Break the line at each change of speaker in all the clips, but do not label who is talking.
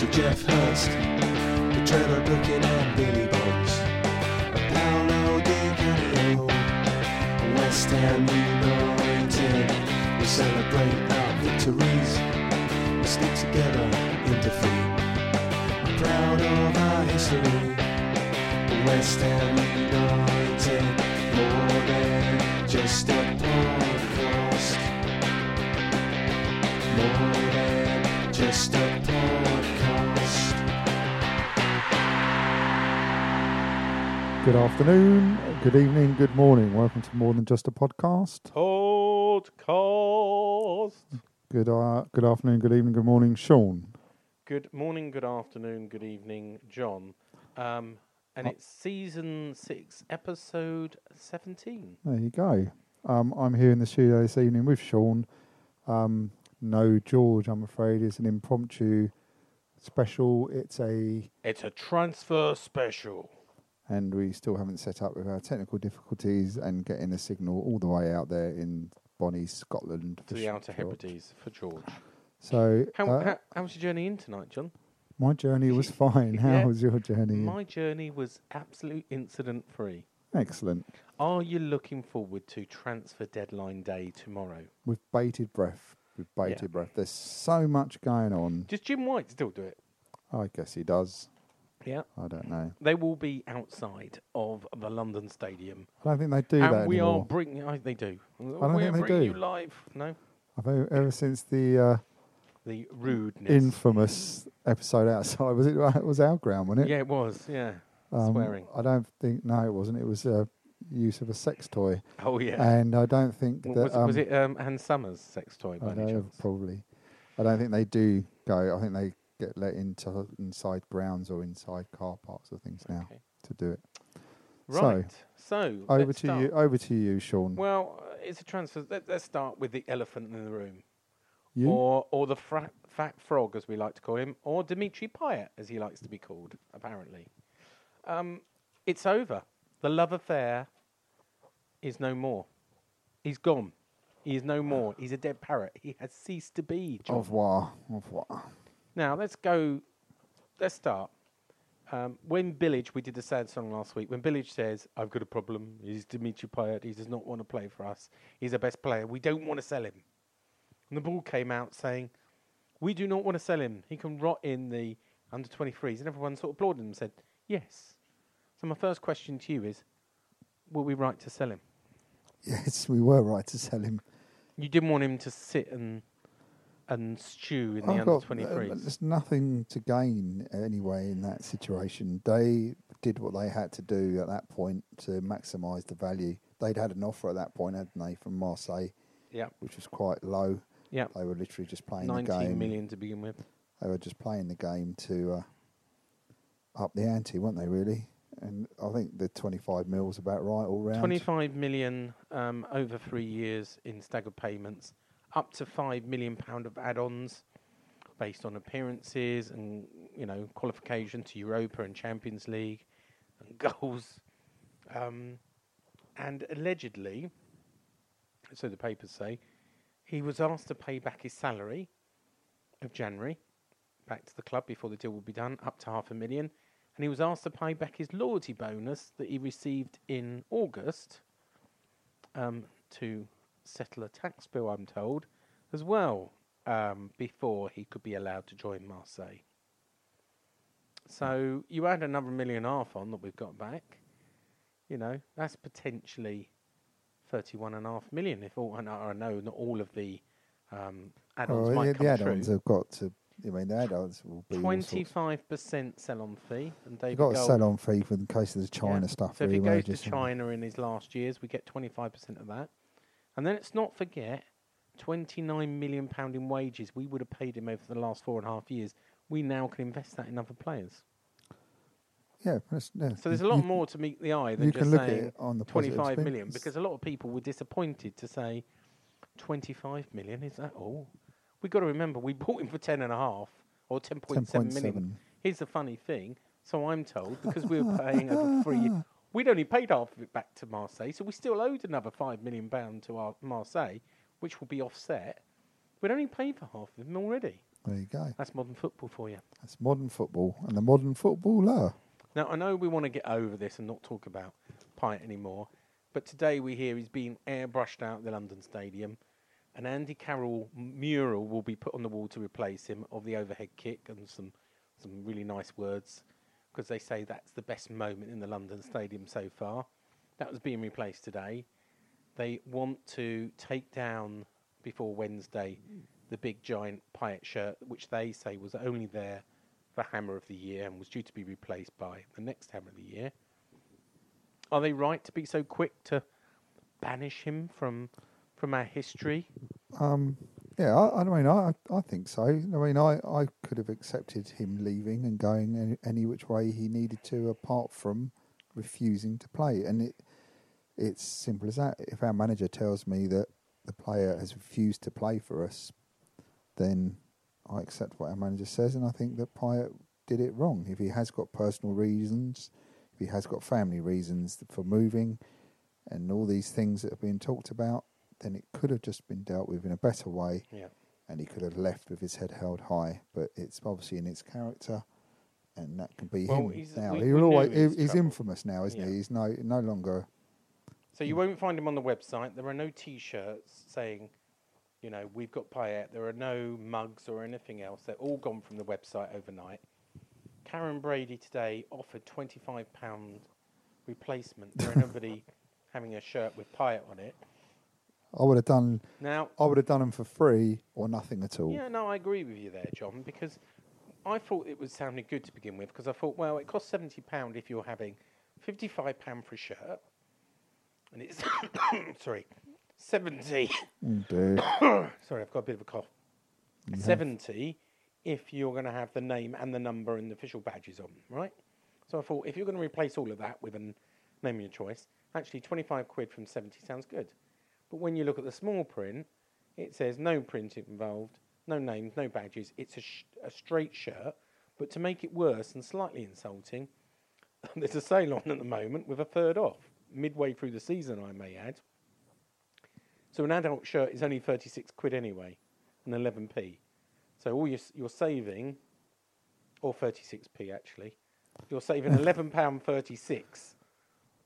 Sir Geoff Hurst, the Trevor Brooking and Billy Bonds, Paolo Di Canio, West Ham United. We celebrate our victories, we stick together in defeat. Proud of our history, West Ham United, more than just a podcast. More than just a
Good afternoon, good evening, good morning. Welcome to More Than Just a Podcast.
Podcast.
Good uh, good afternoon, good evening, good morning, Sean.
Good morning, good afternoon, good evening, John. Um, and
Oh.
it's season six, episode 17.
There you go. Um, I'm here in the studio this evening with Sean. Um, no George, I'm afraid, is an impromptu special. It's a
It's a transfer special.
And we still haven't set up with our technical difficulties and getting a signal all the way out there in Bonnie, Scotland.
To
for
the Outer
George.
Hebrides for George.
So
How,
uh,
how, how was your journey in tonight, John?
my journey was fine. How
Yeah.
was your journey?
My journey was absolute incident free.
Excellent.
Are you looking forward to transfer deadline day tomorrow?
with bated breath. With bated breath. There's so much going on.
Does Jim White still do it?
I guess he does.
Yeah.
I don't know.
They will be outside of the London Stadium
I don't think they do
and
that
we
anymore.
are bringing. Oh, they do.
I don't
We're
think they do.
you live. No,
I've ever, ever since the uh,
the rudeness.
infamous episode outside was it? It was our ground, wasn't it?
Yeah, it was. Yeah,
Um,
swearing.
I don't think. No, it wasn't. It was uh, use of a sex toy,
Oh yeah.
and I don't think that.
was,
um,
was it um, Ann Summers' sex toy by
I know, probably. I don't think they do go. I think they get let into inside grounds or inside car parks or things now
Okay.
to do it.
Right. So,
Over to
start.
you. Over to you, Sean.
Well, uh, it's a transfer. Let, let's start with the elephant in the room,
you.
or or the fra- fat frog, as we like to call him, or Dimitri Payet, as he likes to be called, apparently. Um, it's over. The love affair is no more. He's gone. He is no more. He's a dead parrot. He has ceased to be. John.
Au revoir. Au revoir.
Now let's go. Let's start. Um, when Bilic, we did the sad song last week. When Bilic says, "I've got a problem," he's Dimitri Payet. He does not want to play for us. He's the best player. We don't want to sell him. And the ball came out saying, "We do not want to sell him. He can rot in the under 23s." And everyone sort of applauded and said, "Yes." So my first question to you is, were we right to sell him?
Yes, we were right to sell him.
You didn't want him to sit and and stew in the
I've
under
got- uh, There's nothing to gain anyway in that situation. They did what they had to do at that point to maximise the value. They'd had an offer at that point, hadn't they, from Marseille,
yeah,
which was quite low.
yeah.
They were literally just playing the game.
million to begin with.
They were just playing the game to uh, up the ante, weren't they? Really? And I think the 25 mils about right all round.
25 million um, over three years in staggered payments, up to 5 million pound of add-ons based on appearances and, you know, qualification to Europa and Champions League and goals. Um, and allegedly, so the papers say, he was asked to pay back his salary of January back to the club before the deal would be done, up to half a million. And he was asked to pay back his loyalty bonus that he received in August um, to settle a tax bill, I'm told, as well um, before he could be allowed to join Marseille. So you add another million and a half on that we've got back. You know, that's potentially thirty-one and a half million. If all, and I know not all of the um, add-ons
Well,
might
the,
come
the
true.
add-ons have got to. I mean, the add-ons will be.
Twenty-five percent sell-on fee, and David
You've got a sell-on fee for in case of the
Yeah.
China stuff.
So if he goes to? China in his last years, we get 25% of that. And then let's not forget 29 million pound in wages we would have paid him over the last four and a half years. We now can invest that in other players.
Yeah, yeah.
So there's a lot
you-
more to meet the eye than just
can look at
saying
on the positive
25
spin.
million because a lot of people were disappointed to say 25 million is that all? We've got to remember we bought him for 10 and a half or 10.7 million.
10.7.
Here's the funny thing. So I'm told because we were paying over three, we'd only paid half of it back to Marseille, so we still owed another five million pound to our Marseille, which will be offset. We'd only paid for half of them already.
There you go.
That's modern football for you.
That's modern football and the modern footballer.
Now I know we want to get over this and not talk about Payet anymore, but today we hear he's being airbrushed out of the London Stadium. An Andy Carroll mural will be put on the wall to replace him of the overhead kick and some some really nice words because they say that's the best moment in the London Stadium so far. That was being replaced today. They want to take down before Wednesday the big giant Payet shirt, which they say was only there for Hammer of the Year and was due to be replaced by the next Hammer of the Year. Are they right to be so quick to banish him from from our history?
Um, yeah, I, I mean, I, I think so. I mean, I, I could have accepted him leaving and going any, any which way he needed to, apart from refusing to play. And it, it's simple as that. If our manager tells me that the player has refused to play for us, then I accept what our manager says, and I think that Payet did it wrong. If he has got personal reasons, if he has got family reasons for moving, and all these things that have been talked about, then it could have just been dealt with in a better way,
Yeah.
and he could have left with his head held high. But it's obviously in his character, and that can be
Well,
him
he's-
now.
we-
he
we
always,
he was
he- he's infamous now, isn't
Yeah.
he? He's no no longer.
So you won't find him on the website. There are no T-shirts saying, you know, we've got Payet. There are no mugs or anything else. They're all gone from the website overnight. Karren Brady today offered twenty-five pound replacement for anybody having a shirt with Payet on it.
I would have done.
Now,
I would have done them for free or nothing at all.
Yeah, no, I agree with you there, John, because I thought it was sounding good to begin with, because I thought, well, it costs seventy pound if you're having fifty-five pound for a shirt, and it's sorry, seventy.
Oh,
sorry, I've got a bit of a cough. Seventy if you're going to have the name and the number and the official badges on, right? So I thought if you're going to replace all of that with a name of your choice, actually twenty-five quid from seventy sounds good. But when you look at the small print, it says no print involved, no names, no badges. It's a, sh- a straight shirt. But to make it worse and slightly insulting, there's a sale on at the moment with a third off, midway through the season, I may add. So an adult shirt is only 36 quid anyway, and 11p. So all you're, you're saving, or 36p actually, you're saving 11 pound 36.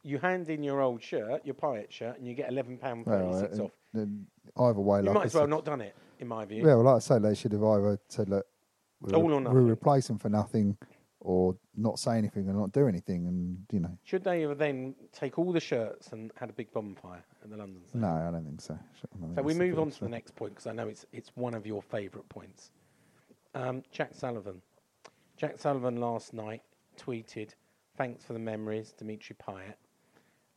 You hand in your old shirt, your pirate shirt, and you get 11 pound 36
uh,
off.
then either way,
You
like
might as well not done it, in my view.
Yeah, well, like I say, they should have either said, "Look, we'll,
All or nothing.
replace them for nothing," or not say anything and not do anything, and you know.
Should they have then take all the shirts and had a big bonfire at the London?
No, I don't think so. I don't
So
think
we move on to the next point because I know it's it's one of your favourite points. Um, Jack Sullivan. Jack Sullivan last night tweeted, "Thanks for the memories, Dimitri Payet,"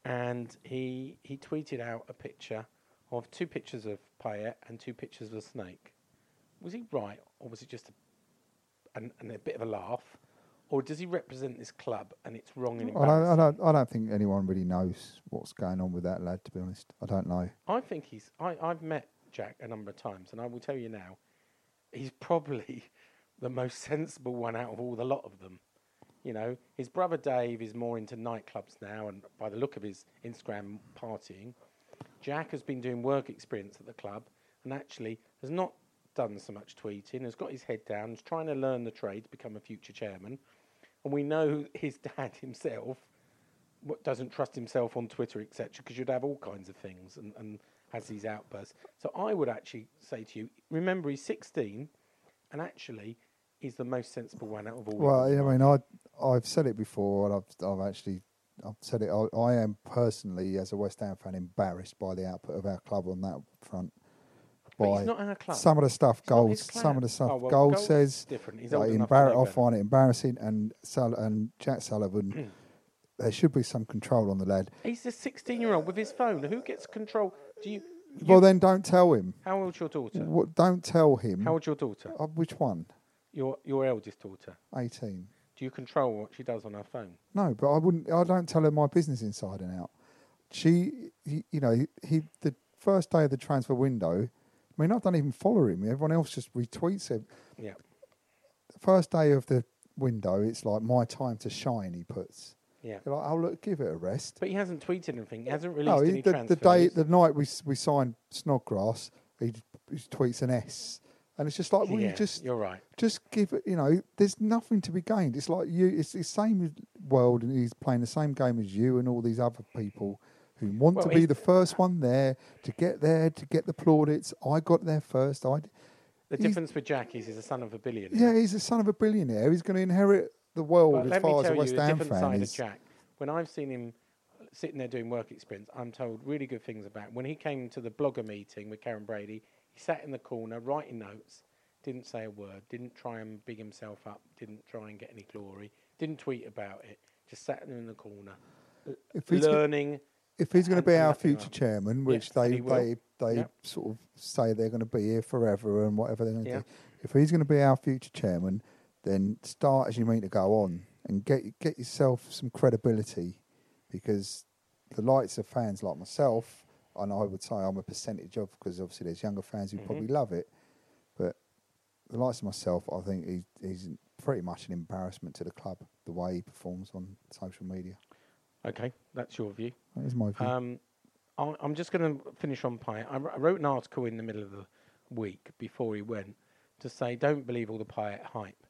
and he he tweeted out a picture of two pictures of Payet and two pictures of a snake. Was he right, or was it just a, an, an, a bit of a laugh, or does he represent this club and it's wrong and
I don't. I don't. I don't think anyone really knows what's going on with that lad. To be honest, I don't know.
I think he's. I, I've met Jack a number of times, and I will tell you now, he's probably the most sensible one out of all the lot of them. You know, his brother Dave is more into nightclubs now, and by the look of his Instagram partying, Jack has been doing work experience at the club, and actually has not done so much tweeting. Has got his head down, is trying to learn the trade to become a future chairman, and we know his dad himself doesn't trust himself on Twitter, etc., because you'd have all kinds of things and, and has these outbursts. So I would actually say to you, remember he's 16, and actually he's the most sensible one out of all.
Well, I mean, I I've said it before, and I've I've actually I've said it. I, I am personally, as a West Ham fan, embarrassed by the output of our club on that front.
But
By
he's not our club.
some of the stuff
It's
Gold, some of the stuff
Oh, well,
Gold says,
different. He's
like, embar- I find it embarrassing. And Sul- and Jack Sullivan, there should be some control on the lad.
He's a 16 year old with his phone. Who gets control? Do you? you
Well, then don't tell him.
how old's your daughter?
What, don't tell him.
How old's your daughter?
Uh, which one?
Your your eldest daughter.
18.
Do you control what she does on her phone?
No, but I wouldn't. I don't tell her my business inside and out. She, he, you know, he the first day of the transfer window. I mean, I don't even follow him. Everyone else just retweets him.
Yeah.
The first day of the window, it's like my time to shine. He puts.
Yeah.
You're like, oh look, give it a rest.
But he hasn't tweeted anything. He hasn't released
No, he,
any
the,
transfers.
the day, the night we we signed Snodgrass, he, he tweets an S, and it's just like, well,
yeah,
you just
you're right.
just give it. You know, there's nothing to be gained. It's like you. It's the same world, and he's playing the same game as you and all these other people who want
Well,
to be the first one there to get there to get the plaudits. I got there first. I.
The difference with Jack is he's a son of a billionaire.
Yeah, he's the son of a billionaire. He's going to inherit the world
But
as far as a
tell
West
you a
Ham
different
fan
side
is.
of Jack. When I've seen him sitting there doing work experience, I'm told really good things about. him. When he came to the blogger meeting with Karren Brady, he sat in the corner writing notes, didn't say a word, didn't try and big himself up, didn't try and get any glory, didn't tweet about it, just sat in the corner,
If he's,
learning.
if he's going to be our future
else.
chairman, which they they they
Yep.
sort of say they're going to be here forever and whatever they're going to
Yeah.
do. If he's going to be our future chairman, then start as you mean to go on and get get yourself some credibility, because the likes of fans like myself, and I would say I'm a percentage of, because obviously there's younger fans who
Mm-hmm.
probably love it, but the likes of myself, I think he's, he's pretty much an embarrassment to the club the way he performs on social media.
Okay, that's your view.
That is my view.
Um, I'm just going to finish on Payet. I I wrote an article in the middle of the week before he went to say, don't believe all the Payet hype.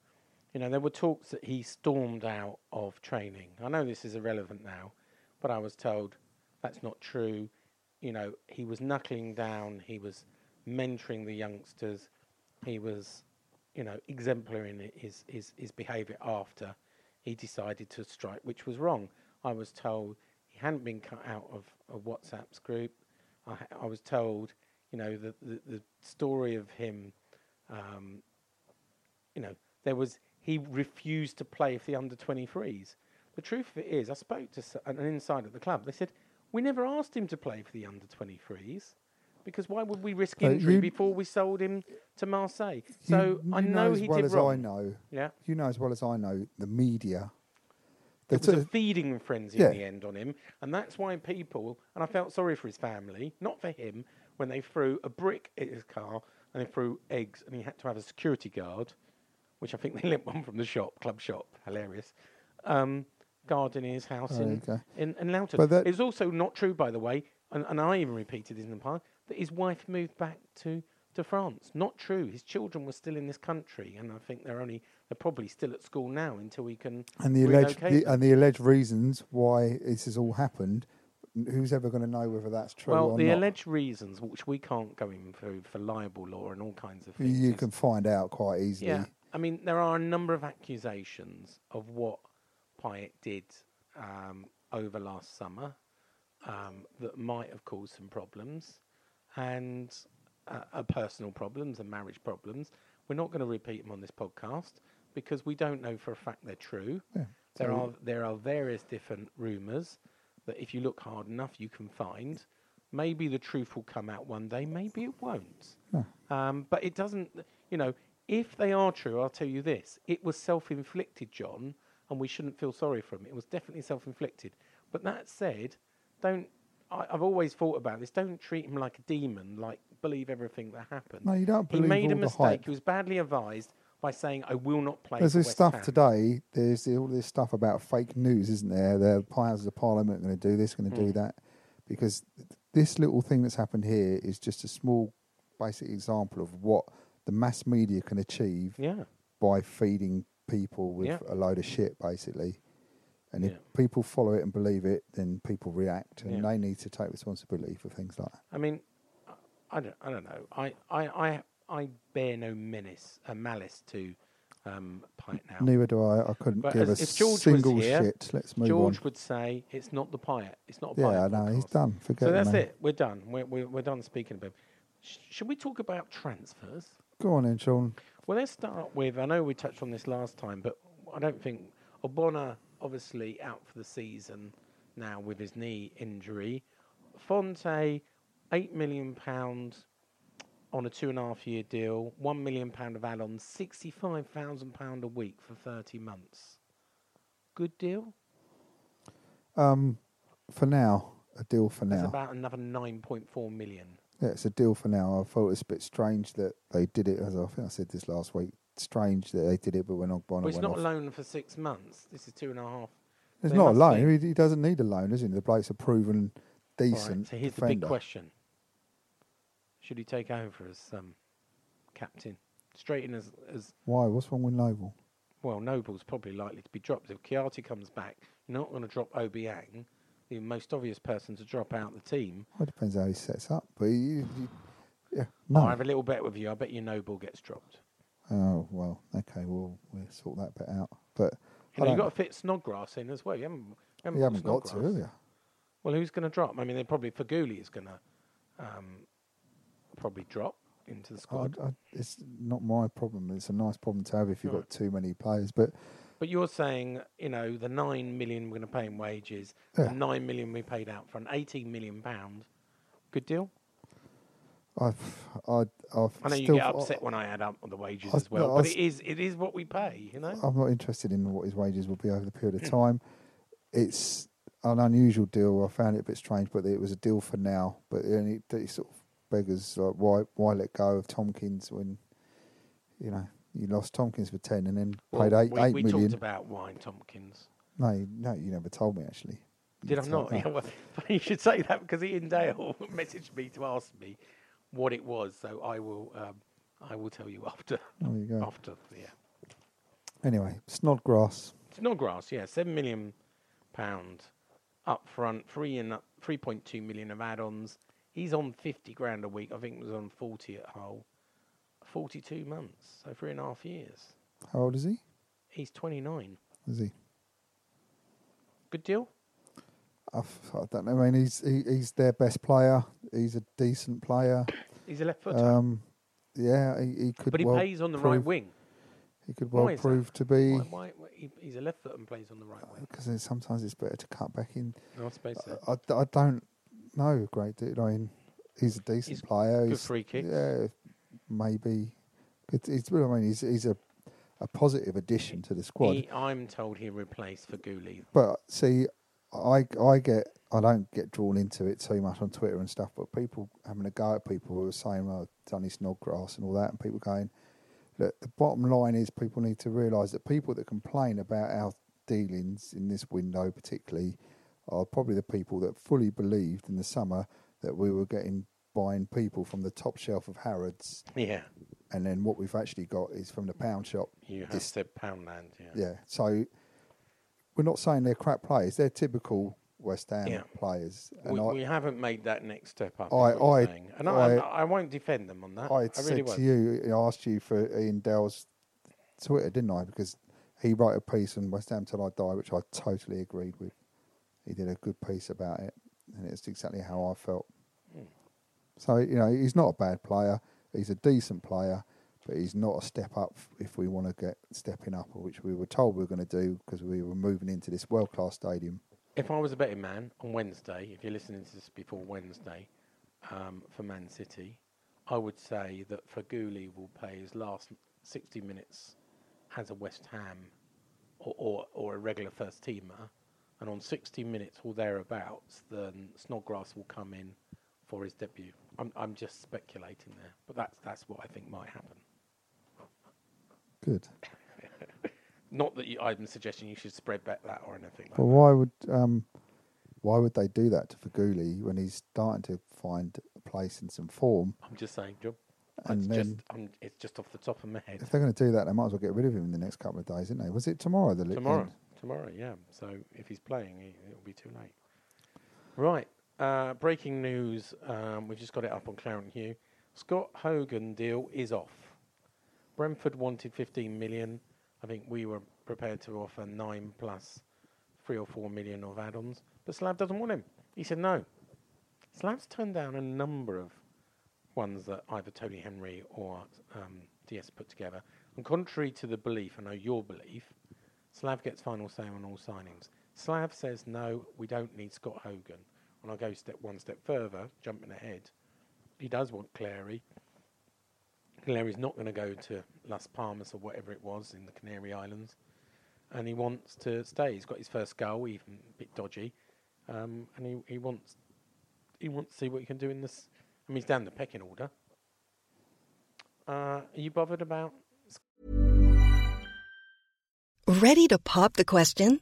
You know, there were talks that he stormed out of training. I know this is irrelevant now, but I was told that's not true. You know, he was knuckling down, he was mentoring the youngsters, he was, you know, exemplary in his, his, his behaviour after he decided to strike, which was wrong. I was told he hadn't been cut out of a WhatsApp's group. I, I was told, you know, the, the, the story of him, um, you know, there was, he refused to play for the under 23s. The truth of it is, I spoke to an insider at the club. They said, we never asked him to play for the under 23s because why would we risk
But
injury before we sold him to Marseille? So
you,
I
you
know
as
he
well
did
as
wrong.
I know.
Yeah.
You know as well as I know the media.
It was a feeding frenzy
Yeah.
in the end on him, and that's why people. And I felt sorry for his family, not for him, when they threw a brick at his car and they threw eggs, and he had to have a security guard, which I think they lent one from the shop, club shop, hilarious, um, his house in,
Okay.
in, in Loughton.
But that-
it's also not true, by the way, and, and I even repeated this in the past, that his wife moved back to, to France. Not true. His children were still in this country, and I think they're only they're probably still at school now until we can
and the alleged the, and the alleged reasons why this has all happened. Who's ever going to know whether that's true
Well, the
not?
alleged reasons, which we can't go in through for libel law and all kinds of things.
you can find out quite easily.
yeah, I mean, there are a number of accusations of what Payet did um, over last summer um, that might have caused some problems and uh, uh, personal problems and marriage problems. We're not going to repeat them on this podcast because we don't know for a fact they're true.
Yeah,
There are there are various different rumours that if you look hard enough, you can find. Maybe the truth will come out one day. Maybe it won't. Um, but it doesn't. You know, if they are true, I'll tell you this: it was self-inflicted, John, and we shouldn't feel sorry for him. It was definitely self-inflicted. But that said, don't. I, I've always thought about this. Don't treat him like a demon. Like believe everything that happened.
No, you don't believe.
He made
all
a mistake. He was badly advised by saying, "I will not play."
There's this
West
stuff
Ham."
today. There's the- all this stuff about fake news, isn't there? The Houses of Parliament are going to do this, going to
Hmm.
do that, because this little thing that's happened here is just a small, basic example of what the mass media can achieve
Yeah.
by feeding people with
Yeah.
a load of shit, basically. And if
Yeah.
people follow it and believe it, then people react, and
Yeah.
they need to take responsibility for things like that.
I mean, I don't, I don't know. I, I, I, I bear no menace, uh, malice to um, Payet now.
Neither do I. I couldn't
But
give
as-
a
if George was
single
here,
shit. Let's move on.
George
on.
would say it's not the Payet. It's not a
Yeah,
Payet
I know. He's
podcast."
done. Forget
So that's it. We're done. We're, we're, we're done speaking about. Sh- should we talk about transfers?
Go on then, Sean.
Well, let's start with. I know we touched on this last time, but I don't think Ogbonna obviously out for the season now with his knee injury. Fonte, eight million pound on a two and a half year deal, one million pound of add-ons, sixty-five thousand pound a week for thirty months. Good deal.
Um, for now, a deal for
That's
now.
about another nine point four million.
Yeah, it's a deal for now. I thought it was a bit strange that they did it, as I think I said this last week. Strange that they did it, but when Ogbonna went
it's not
off.
a loan for six months. This is two and a half.
It's
They
not a loan. He, he doesn't need a loan, does he? The bloke's a proven,
All right,
decent
so here's the big question: Should he take over as um, captain, straight in as as
Why? What's wrong with Noble?
well? Noble's probably likely to be dropped if Kouyate comes back. You're not going to drop Obiang, the most obvious person to drop out the team.
Well, it depends how he sets up. But yeah,
I'll have a little bet with you. I bet you Noble gets dropped.
Oh well, okay. We'll we'll sort that bit out. But
You know, you've got to fit Snodgrass in as well. You haven't, you haven't,
you haven't got to, have you?
Well, who's going to drop? I mean, they probably Feghouli is going to um, probably drop into the
I,
squad.
I, it's not my problem. It's a nice problem to have if you've
Right.
got too many players. But
But you're saying, you know, the nine million we're going to pay in wages,
Yeah.
the nine million we paid out for an eighteen million pound, good deal.
I've, I, I've
I know you get upset when I add up the wages
I-
as well,
no,
but it is it is what we pay, you know.
I'm not interested in what his wages will be over the period
Hmm.
of time. It's an unusual deal. I found it a bit strange, but it was a deal for now. But then it, it sort of beggars like why why let go of Tomkins when you know you lost Tomkins for ten and then paid
Well,
eight
we,
eight
we
million.
talked about Wine Tomkins.
No, you- no, you never told me actually. You
Did I not?
no.
Yeah, well, you should say that because Ian Dale messaged me to ask me what it was. So I will um, I will tell you after
There you go.
after yeah.
Anyway, Snodgrass.
Snodgrass, yeah, seven million pound up front, three and three point two million of add-ons. He's on fifty grand a week. I think it was on forty at Hull. Forty-two months, so three and a half years.
How old is he?
He's twenty-nine.
Is he?
Good deal.
I, f- I don't know. I mean, he's he, he's their best player. He's a decent player.
He's a left footer,
Um, yeah, he, he could.
but he
well
plays on the right wing.
He could well
is that?
prove to be
Why, why, why- he, he's a left footer and plays on the right wing.
because sometimes it's better to cut back in.
I suppose so.
I, I, I don't know a great deal. I mean, he's a decent
He's
player.
good
he's,
free kicks.
Yeah, maybe. Good, he's, I mean, he's he's a a positive addition to the squad.
He, I'm told he replaced Feghouli.
But see, I I get I don't get drawn into it too much on Twitter and stuff. But people having a go at people who are saying, "Well, Johnny Snodgrass" and all that, and people going, "Look, the bottom line is people need to realise that people that complain about our dealings in this window, particularly, are probably the people that fully believed in the summer that we were getting buying people from the top shelf of Harrods,
Yeah,
and then what we've actually got is from the pound shop
you have said Poundland. Yeah.
yeah. So we're not saying they're crap players. They're typical West Ham
Yeah.
players. And
We,
I,
we haven't made that next step up.
I- I-
and I,
I-
I'm- won't defend them on that.
I
I, really
said
won't.
to you, I asked you for Ian Dell's Twitter, didn't I? Because he wrote a piece on West Ham Till I Die, which I totally agreed with. He did a good piece about it, and it's exactly how I felt. So, you know, he's not a bad player. He's a decent player, but he's not a step up if we want to get stepping up, which we were told we were going to do because we were moving into this world class stadium.
If I was a betting man on Wednesday, if you're listening to this before Wednesday, um, for Man City, I would say that Feghouli will play his last 60 minutes as a West Ham or, or, or a regular first teamer, and on 60 minutes or thereabouts, then Snodgrass will come in for his debut. I'm, I'm just speculating there, but that's that's what I think might happen.
Good.
Not that you, I'm suggesting you should spread bet that or anything. Like that.
But why would um, why would they do that to Feghouli when he's starting to find a place in some form?
I'm just saying, John.
And
It's
then
just, it's just off the top of my head.
if they're going to do that, they might as well get rid of him in the next couple of days, isn't they? Was it tomorrow? The
Tomorrow,
end?
tomorrow, yeah. So if he's playing, he, it'll be too late. Right. Uh, breaking news. Um, we've just got it up on Claret and Hugh. Scott Hogan deal is off. Brentford wanted 15 million. I think we were prepared to offer nine plus three or four million of add-ons, but Slav doesn't want him. He said no. Slav's turned down a number of ones that either Tony Henry or um, DS put together. And contrary to the belief, I know your belief, Slav gets final say on all signings. Slav says no, we don't need Scott Hogan. And I'll go step one step further, jumping ahead. He does want Clary. Clary's not going to go to Las Palmas or whatever it was in the Canary Islands, and he wants to stay. He's got his first goal, even a bit dodgy, um, and he, he wants he wants to see what he can do in this. I mean, he's down the pecking order. Uh, are you bothered about
Ready to pop the question?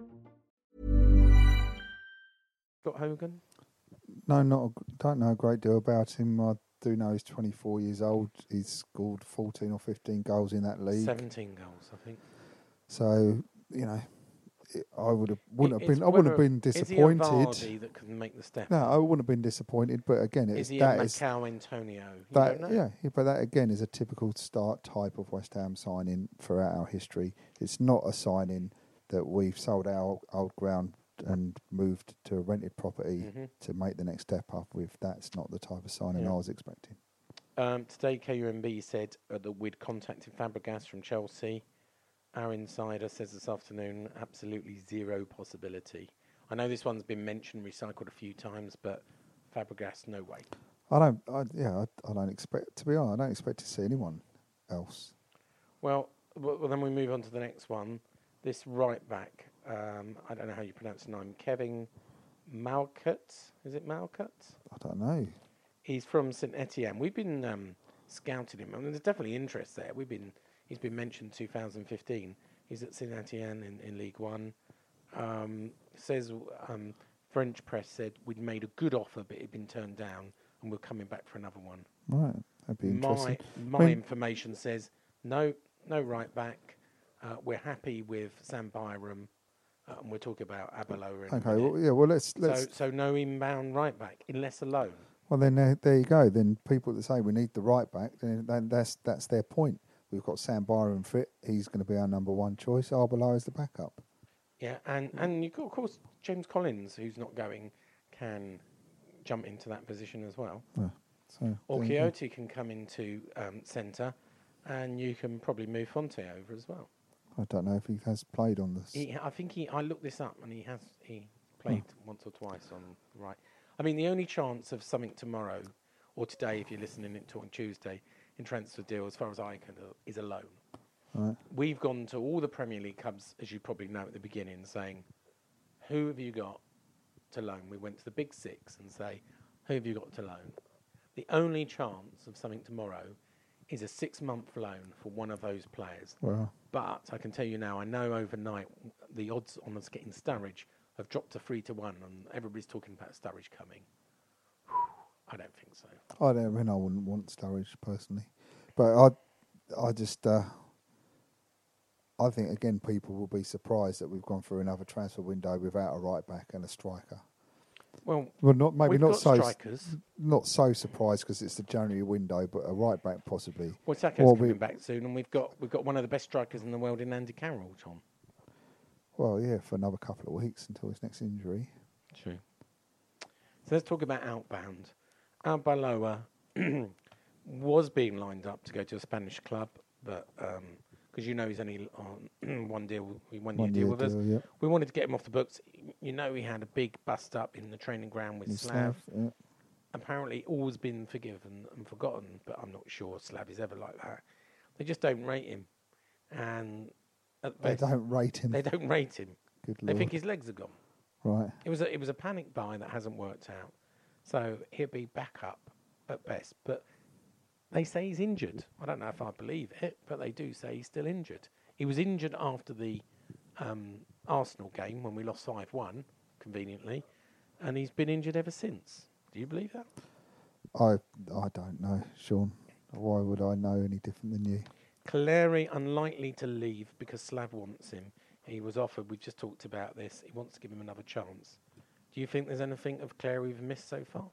Scott Hogan?
No, not a, don't know a great deal about him. I do know he's 24 years old. He's scored 14 or 15 goals in that league.
17 goals, I think.
So you know, it, I would have wouldn't
It-
have been. I wouldn't have been
Is he a
disappointed.
Vardy that can make the step?
No. I wouldn't have been disappointed. But again,
Is
it's
he a
that is
Michail Antonio? You
that
don't know.
yeah, yeah, but that again is a typical start type of West Ham signing throughout our history. It's not a signing that we've sold our old ground and moved to a rented property
Mhm.
to make the next step up with. That's not the type of signing
Yeah.
I was expecting.
Um, today, KUMB said uh, that we'd contacted Fabregas from Chelsea. Our insider says this afternoon, absolutely zero possibility. I know this one's been mentioned, recycled a few times, but Fabregas, no way.
I don't. I, yeah, I, I don't expect to be honest. I don't expect to see anyone else.
Well, well, then we move on to the next one. This right back, um, I don't know how you pronounce the name, Kevin Malcuit. Is it Malcuit?
I don't know.
He's from St Etienne. We've been um, scouting him. I mean, there's definitely interest there. We've been. He's been mentioned 2015. He's at St Etienne in, in League One. Um, says um, French press said we'd made a good offer, but it'd been turned down, and we're coming back for another one.
Right, that'd be interesting.
My
I mean-
information says no, no right back. Uh, we're happy with Sam Byram, and we're talking about Arbeloa. in
Okay, well, yeah. Well, let's let's.
So, so no inbound right back unless alone.
Well, then there, there you go. Then people that say we need the right back, then, then that's that's their point. We've got Sam Byram fit. He's going to be our number one choice. Arbeloa is the backup.
Yeah, and and you got of course James Collins, who's not going, can jump into that position as well.
So
Or. Kouyate can come into um, centre, and you can probably move Fonte over as well.
I don't know if he has played on this.
He, I think he. I looked this up, and he has. He played oh. once or twice on the right. I mean, the only chance of something tomorrow or today, if you're listening it to on Tuesday, in transfer deal, as far as I can, tell, is a loan.
Right.
We've gone to all the Premier League clubs, as you probably know at the beginning, saying, "Who have you got to loan?" We went to the big six and say, "Who have you got to loan?" The only chance of something tomorrow is a six-month loan for one of those players.
Well,
But I can tell you now, I know overnight the odds on us getting Sturridge have dropped to three to one, and everybody's talking about Sturridge coming. I don't think so.
I don't. I mean, I wouldn't want Sturridge personally, but I, I just, uh, I think again, people will be surprised that we've gone through another transfer window without a right back and a striker.
Well,
Well, not maybe
we've
not
got
so
strikers.
not so surprised because it's the January window, but a right back possibly.
Well, Sakho's
Well,
coming
we-
back soon, and we've got we've got one of the best strikers in the world in Andy Carroll, Tom.
Well, yeah, for another couple of weeks until his next injury.
True. So let's talk about outbound. Arbeloa was being lined up to go to a Spanish club, but um, because you know he's only um, on one deal, one, year deal with us.
deal, yep.
We wanted to get him off the books. You know, he had a big bust up in the training ground with
In
Slav.
Slav, yeah.
Apparently, all's been forgiven and forgotten, but I'm not sure Slav is ever like that. They just don't rate him, and at
They don't rate him.
They don't rate him.
Good
They think his legs are gone.
Right.
It was a, it was a panic buy that hasn't worked out. So he'll be back up at best. But they say he's injured. I don't know if I believe it, but they do say he's still injured. He was injured after the um, Arsenal game when we lost 5 1, conveniently, and he's been injured ever since. Do you believe that?
I I don't know, Sean. Why would I know any different than you?
Calleri unlikely to leave because Slav wants him. He was offered, we just talked about this, he wants to give him another chance. Do you think there's anything of Clary we've missed so far?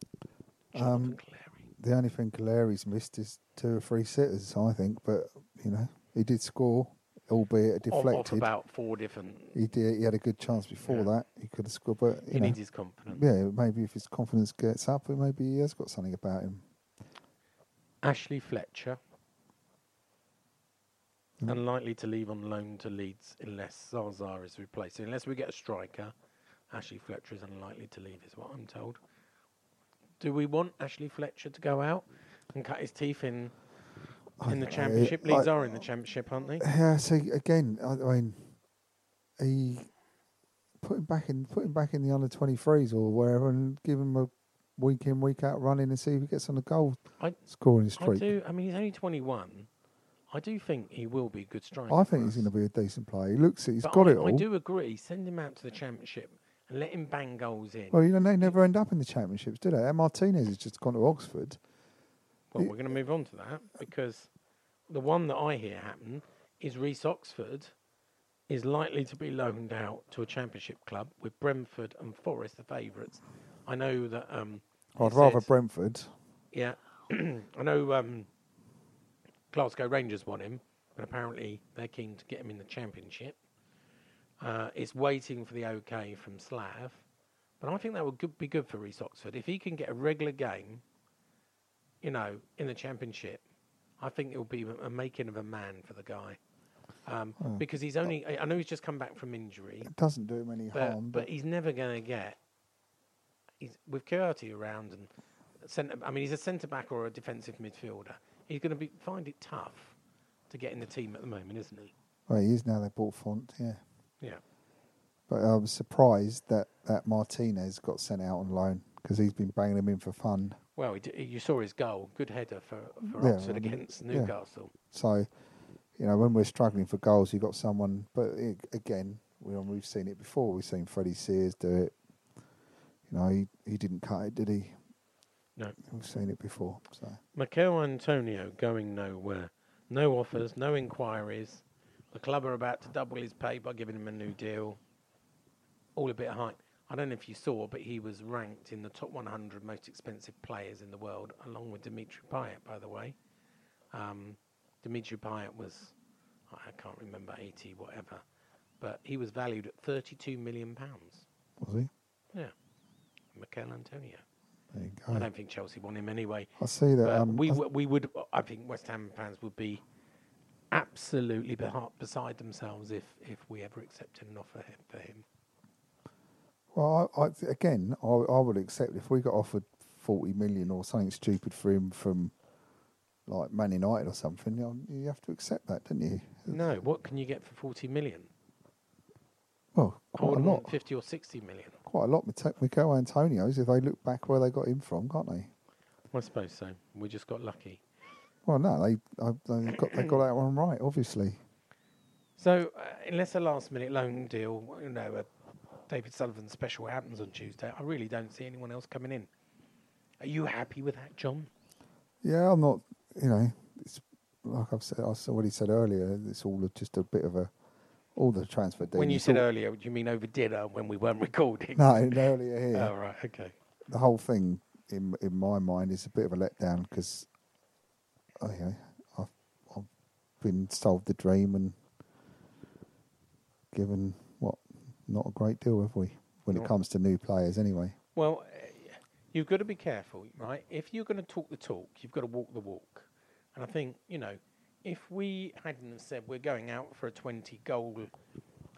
Jonathan
Um,
Cleary.
The only thing Calleri's missed is two or three sitters, I think. But you know, he did score, albeit a
Off-
deflected.
about four different.
he did. He had a good chance before
Yeah.
that. He could have scored, but
He
know,
needs his confidence.
yeah, maybe if his confidence gets up, maybe he has got something about him.
Ashley Fletcher.
Mm.
Unlikely to leave on loan to Leeds unless Zaza is replaced. So unless we get a striker, Ashley Fletcher is unlikely to leave, is what I'm told. Do we want Ashley Fletcher to go out and cut his teeth in in the championship?
I-
Leeds are in the championship, aren't they?
Yeah. So again, I, I mean, he put him back in, put him back in the under twenty threes or wherever, and give him a week in, week out running and see if he gets on the goal
I,
scoring
I do. I mean, he's only 21. I do think he will be a good striker.
I think he's going to be a decent player. He looks it. He's
But
got
I,
it all.
I do agree. Send him out to the championship and let him bang goals in.
Well, you know, they never end up in the championships, do they? And Martinez has just gone to Oxford.
Well,
It-
we're going to move on to that because the one that I hear happen is Reece Oxford is likely to be loaned out to a championship club with Brentford and Forest the favourites. I know that. Um,
I'd rather
says-
Brentford.
Yeah, I know um, Glasgow Rangers want him, but apparently they're keen to get him in the championship. Uh, it's waiting for the OK from Slav, but I think that would good, be good for Reece Oxford if he can get a regular game. You know, in the championship, I think it will be a- making of a man for the guy. Um, because he's only, I know he's just come back from injury,
It doesn't do him any
but,
harm.
but he's never going to get. He's with Kouyate around and centre. I mean, he's a centre back or a defensive midfielder. He's going to be find it tough to get in the team at the moment, isn't he?
well, he is now. They bought Font, yeah.
Yeah.
But I was surprised that, that Martinez got sent out on loan because he's been banging him in for fun.
Well, he d- you saw his goal. Good header for, for
Yeah,
Oxford against
yeah.
Newcastle.
So, you know, when we're struggling for goals, you've got someone. But i again, we, we've seen it before. We've seen Freddie Sears do it. You know, he, he didn't cut it, did he?
No.
We've seen it before. So
Michail Antonio going nowhere. No offers, no inquiries. The club are about to double his pay by giving him a new deal. All a bit high. I don't know if you saw, but he was ranked in the top 100 most expensive players in the world, along with Dimitri Payet, by the way. Um, Dimitri Payet was, I can't remember, 80, whatever. But he was valued at 32 million pounds.
was he?
Yeah. Michail Antonio.
There you go.
I don't think Chelsea want him anyway.
I see that. Um,
we
I-
w- we would. I think West Ham fans would be absolutely beside themselves if if we ever accepted an offer for him.
Well, I, I, again, I, I would accept if we got offered forty million or something stupid for him from like Man United or something. You, know, you have to accept that, don't you?
No, what can you get for forty million?
Well, quite a lot.
fifty or sixty million.
Quite a lot. Michail Antonio's. If they look back where they got him from, can't they?
I suppose so. We just got lucky.
Well, no, they I, they got they got that one right, obviously.
So uh, unless a last minute loan deal, you know, a David Sullivan special happens on Tuesday, I really don't see anyone else coming in. Are you happy with that, John?
Yeah, I'm not. You know, it's like I've said, I already said earlier, it's all just a bit of a all the transfer. deals.
When you said earlier, do you mean over dinner when we weren't recording?
no, earlier here,
Oh, right. Okay.
the whole thing in in my mind is a bit of a letdown because oh, yeah, I've, I've been sold the dream and given what not a great deal, have we? When it comes to new players, anyway.
Well, eh, you've got to be careful, right? If you're going to talk the talk, you've got to walk the walk. And I think, you know, if we hadn't have said we're going out for a 20 goal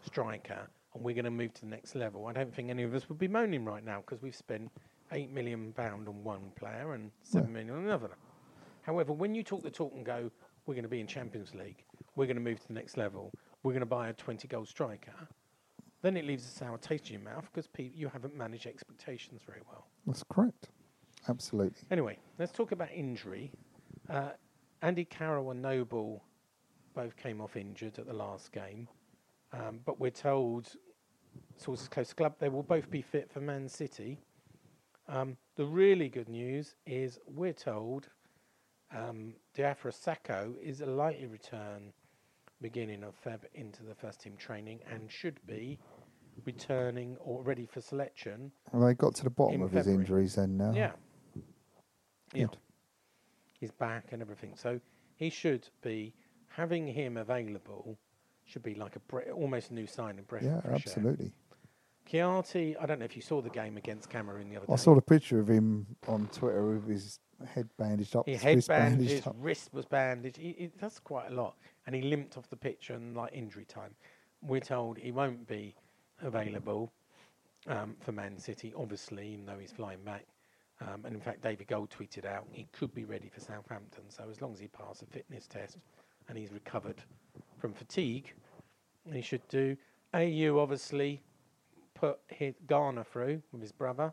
striker and we're going to move to the next level, I don't think any of us would be moaning right now because we've spent 8 million pound on one player and seven million on another. However, when you talk the talk and go, we're going to be in Champions League, we're going to move to the next level, we're going to buy a 20 goal striker, then it leaves a sour taste in your mouth because pe- you haven't managed expectations very well.
That's correct. Absolutely.
Anyway, let's talk about injury. Uh, Andy Carroll and Noble both came off injured at the last game, um, but we're told, sources close to the club, they will both be fit for Man City. Um, the really good news is we're told um, Diafra Sakho is a likely return beginning of Feb into the first team training and should be returning or ready for selection.
Well, they got to the bottom
In
of his injuries then now.
Yeah. Yeah.
Good.
He's back and everything. So he should be having him available should be like a bre- almost a new signing. Breath
Yeah,
of fresh air.
absolutely.
Chianti, I don't know if you saw the game against Cameroon the other day.
I saw the picture of him on Twitter with his head bandaged up,
His
his
head
wrist bandaged
bandaged, his wrist was bandaged. He, he, that's quite a lot. And he limped off the pitch and like injury time. We're told he won't be available um, for Man City, obviously, even though he's flying back. Um, and in fact, David Gold tweeted out he could be ready for Southampton. So as long as he passes a fitness test and he's recovered from fatigue, he should do. Ayew obviously put hit Ghana through with his brother.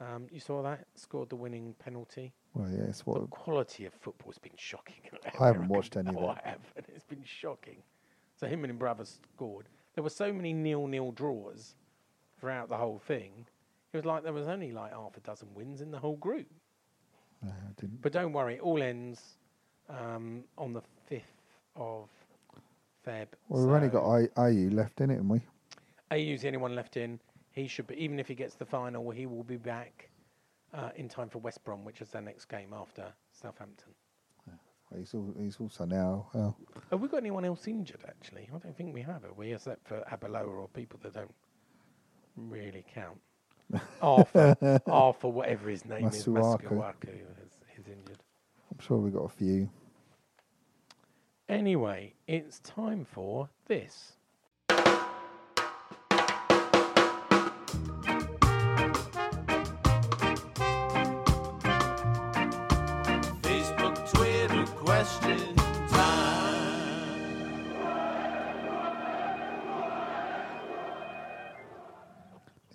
Um, you saw that scored the winning penalty.
Well, yeah, it's
The quality of football's been shocking.
I haven't watched any of it.
I have, and it's been shocking. So him and his brother scored. There were so many nil-nil draws throughout the whole thing. It was like there was only like half a dozen wins in the whole group.
no, I didn't.
But don't worry, it all ends um, on the fifth of Feb.
Well, we've only got I- Ayew left in it, haven't we?
Ayew's the only one left in. He should be, even if he gets the final, he will be back Uh, in time for West Brom, which is their next game after Southampton.
He's, al- he's also now. Well,
Have we got anyone else injured, actually? I don't think we have, have we? Except for Arbeloa or people that don't really count. Arthur, Arthur, whatever his name is,
Masuaku.
Masuaku is, is injured.
I'm sure we've got a few.
Anyway, it's time for this.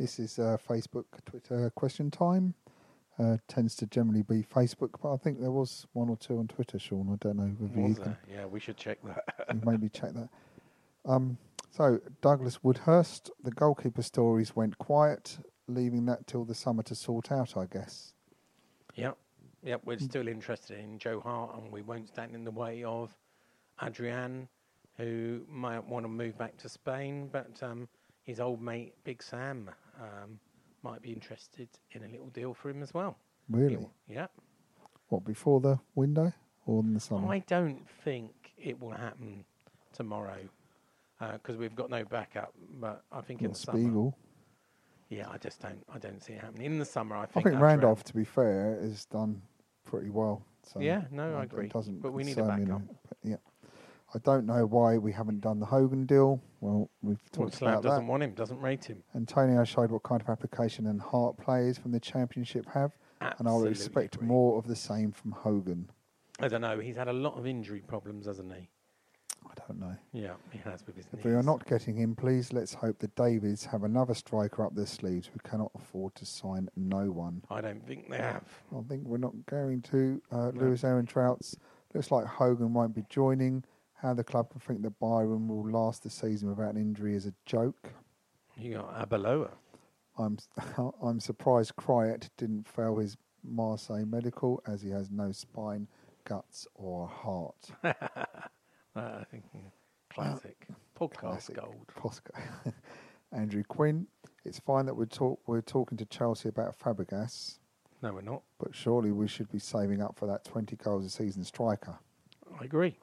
This is uh, Facebook, Twitter question time. Uh, tends to generally be Facebook, but I think there was one or two on Twitter, Sean. I don't know whether you can?
Yeah, we should check that.
maybe check that. Um, so Douglas Woodhurst, the goalkeeper stories went quiet, leaving that till the summer to sort out, I guess.
Yep. Yep. We're still interested in Joe Hart, and we won't stand in the way of Adrian, who might want to move back to Spain, but um, his old mate Big Sam um, might be interested in a little deal for him as well.
Really?
Yeah.
What before the window or in the summer?
I don't think it will happen tomorrow because we've got no backup. But I think in the summer,
Spiegel.
yeah, I just don't. I don't see it happening in the summer. I
I
think.
think Randolph, to be fair, has done pretty well. So
Yeah, no, I agree.
Doesn't
But we need a backup.
yeah, I don't know why we haven't done the Hogan deal. Well, we've
Well,
talked about
doesn't
that.
want him. Doesn't rate him.
Antonio showed what kind of application and heart players from the championship have, and I would
Absolutely
expect
agree.
more of the same from Hogan.
I don't know. He's had a lot of injury problems, hasn't he?
I don't know.
Yeah, he has with his
If
knees.
we are not getting him, please let's hope the Davids have another striker up their sleeves who cannot afford to sign no one.
I don't think they have.
I think we're not going to. Uh, Lewis Aaron Trouts looks like Hogan won't be joining. How the club can think that Byram will last the season without an injury is a joke.
You got Arbeloa.
I'm I'm surprised Payet didn't fail his Marseille medical as he has no spine guts or heart?
Uh, I think classic podcast
Classic
gold.
Posca. Andrew Quinn. It's fine that we're talk we're talking to Chelsea about Fabregas,
No, we're not.
but surely we should be saving up for that 20 goals a season striker.
I agree.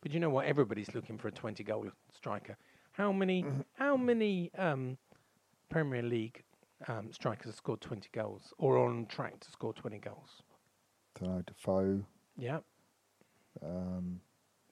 But you know what? Everybody's looking for a 20 goal striker. How many how many um, Premier League um, strikers have scored 20 goals or are on track to score 20 goals?
don't know, Defoe.
Yeah.
Um,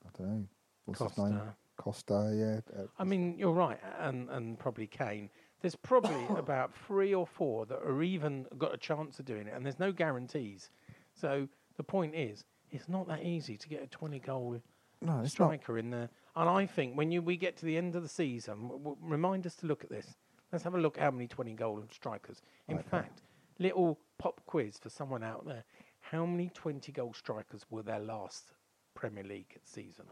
I don't know. What's his name?
Costa.
Costa, yeah. Uh,
I mean, you're right, and and probably Kane. There's probably about three or four that are even got a chance of doing it, and there's no guarantees. So the point is, it's not that easy to get a 20 goal
no, it's not.
striker in there. And I think when you we get to the end of the season, w- w- remind us to look at this. Let's have a look how many 20 goal strikers. In
Okay.
fact, little pop quiz for someone out there. How many 20 goal strikers were their last Premier League season?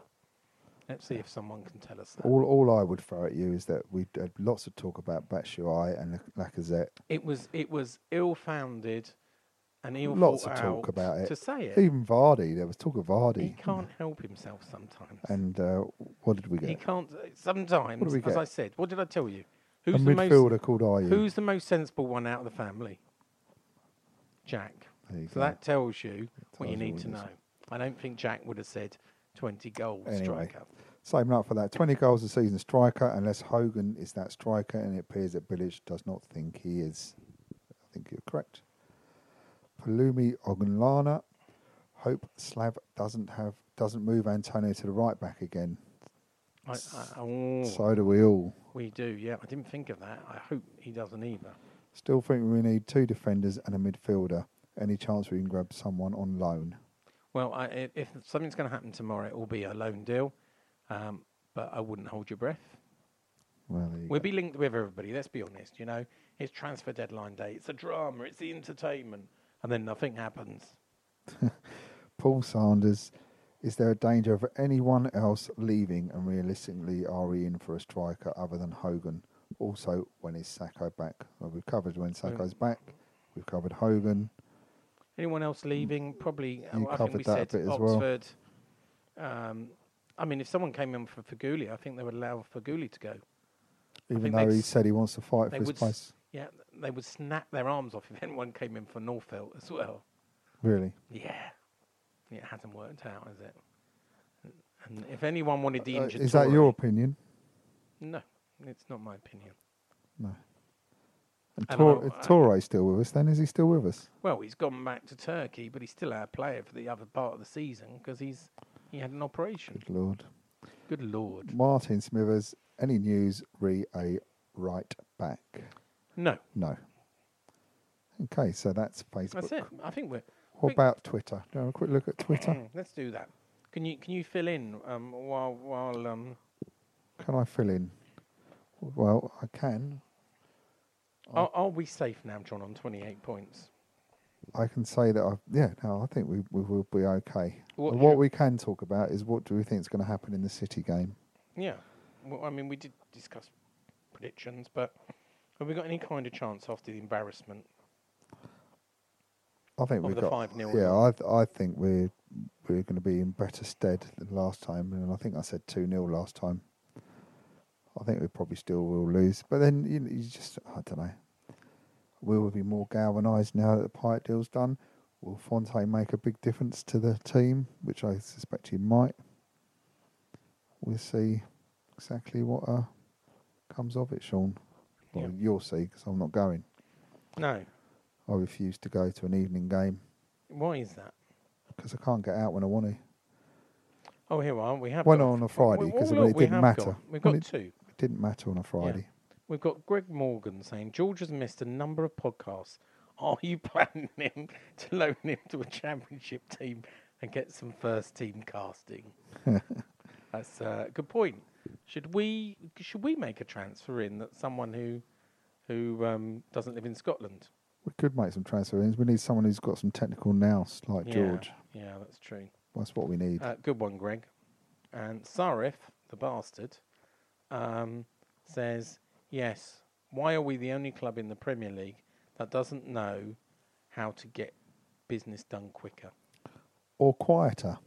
Let's see if someone can tell us that.
All, all I would throw at you is that we had lots of talk about Batshuayi and Lacazette.
It was it was ill-founded and ill
Lots of talk
out
about it.
to say it.
Even Vardy, there was talk of Vardy.
He can't help himself sometimes.
And uh, what did we get?
He can't. Sometimes,
What do we
as? I said, what did I tell you?
A
Who's the most?
called Ayew.
Who's the most sensible one out of the family? Jack. So
go.
that tells you what you
tells you
need to know. I don't think Jack would have said 20 goals
Anyway.
striker.
Saving up for that 20 goals a season striker, unless Hogan is that striker, and it appears that Bilic does not think he is. I think you're correct. Palumi Ogunlana. Hope Slav doesn't have doesn't move Antonio to the right back again.
I, I, oh,
So do we all.
we do, yeah. I didn't think of that. I hope he doesn't either.
Still think we need two defenders and a midfielder. Any chance we can grab someone on loan?
Well, I, if something's going to happen tomorrow, it will be a loan deal. Um, but I wouldn't hold your breath.
Well, you
We'll
go.
be linked with everybody. Let's be honest. You know, it's transfer deadline day. It's a drama. It's the entertainment, and then nothing happens.
Paul Sanders. Is there a danger of anyone else leaving? And realistically, are we in for a striker other than Hogan? Also, when is Sakho back? Well, we've covered when Sakho's back. We've covered Hogan.
Anyone else leaving? Probably.
You
I think
covered
we
that a
said
bit as well.
Oxford. Um, I mean, if someone came in for Feghouli, I think they would allow Feghouli to go.
Even though he said he wants to fight for his place.
Yeah, they would snap their arms off if anyone came in for Nordtveit as well.
Really?
Yeah, it hasn't worked out, has it? And if anyone wanted the
Uh,
injured,
is that your opinion?
No, it's not my opinion.
No. And
And
Tor-
I- I-
Töre still with us then? Is he still with us?
Well, he's gone back to Turkey, but he's still our player for the other part of the season because he's he had an operation.
Good lord.
Good lord.
Martin Smithers, any news re a right back?
No,
No. Okay, so that's Facebook.
that's it. I think we're.
What
think-
about Twitter? Do you have a quick look at Twitter?
Let's do that. Can you can you fill in um, while while um,
Can I fill in? Well, I can.
are, are we safe now, John, on twenty eight points?
I can say that I've. Yeah, no, I think we, we will be okay.
What
What, we can talk about is what do we think is going to happen in the City game?
Yeah. Well, I mean, we did discuss predictions, but have we got any kind of chance after the embarrassment?
I think we've
the
got.
5-0
yeah. I th- I think we're we're going to be in better stead than last time, and I think I said two 0 last time. I think we probably still will lose, but then you, you just I don't know. We will we be more galvanised now that the Payet deal's done? Will Fonte make a big difference to the team, which I suspect he might? We'll see exactly what uh, comes of it, Sean. Well,
Yeah.
you'll see because I'm not going.
No.
I refuse to go to an evening game
Why is that?
because I can't get out when I want to.
Oh, here we are. We have
Went
got
on a Friday because
well,
it
we
didn't
have
matter.
got- we've
Well,
got
it-
two.
It didn't matter on a Friday.
We've got Greg Morgan saying George has missed a number of podcasts. Are you planning him to loan him to a championship team and get some first team casting? That's a good point. Should we should we make a transfer in that someone who who um, doesn't live in Scotland?
We could make some transfer ins. We need someone who's got some technical nous like
Yeah,
George.
Yeah, that's true.
That's what we need.
Uh, good one, Greg. And Sarif, the bastard, um, says, yes, why are we the only club in the Premier League that doesn't know how to get business done quicker?
or quieter.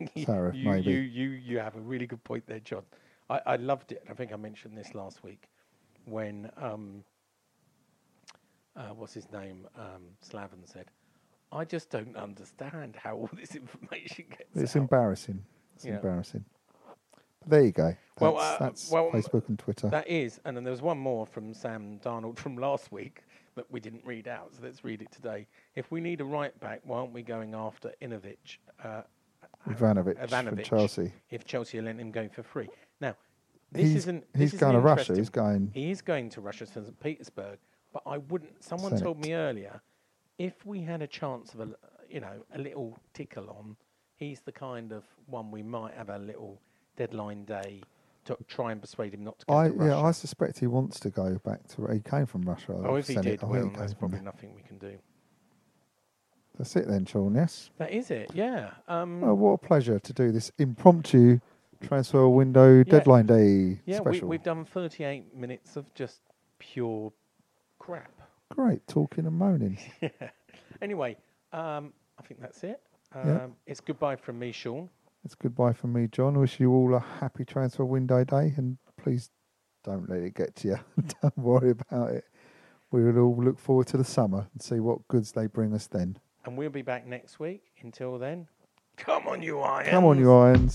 Sarif,
you,
maybe.
you, you, you have a really good point there, John. I, I loved it. I think I mentioned this last week when um, uh, what's his name? Um, Slaven said, "I just don't understand how all this information gets
It's
out."
embarrassing. It's
Yeah.
embarrassing. But there you go. That's,
Well, uh,
that's
well,
Facebook and Twitter.
That is, and then there was one more from Sam Darnold from last week that we didn't read out, so let's read it today. If we need a right back, why aren't we going after Inovich, uh,
Ivanovic, from
Ivanovic
Chelsea.
if Chelsea are letting him go for free? Now, this
He's-
isn't.
he's
this is
going to Russia, he's going-
He is going to Russia, St. Petersburg. But I wouldn't. Someone
Zenit.
told me earlier, if we had a chance of a, you know, a little tickle on, he's the kind of one we might have a little deadline day to try and persuade him not to go
I
to
yeah, I suspect he wants to go back to. He came from Russia.
Oh, if he did,
I
well,
he
there's probably
there.
nothing we can do.
That's it then, Sean. Yes.
That is it, yeah. Um,
Well, what a pleasure to do this impromptu transfer window deadline day
yeah, we,
special.
we've done 38 minutes of just pure crap.
Great talking and moaning. yeah.
Anyway, um, I think that's it. Um,
Yeah.
It's goodbye from me, Sean.
It's goodbye from me, John. Wish you all a happy transfer window day, and please don't let it get to you. don't worry about it. We will all look forward to the summer and see what goods they bring us then.
And we'll be back next week. Until then, come on, you irons.
Come on, you irons.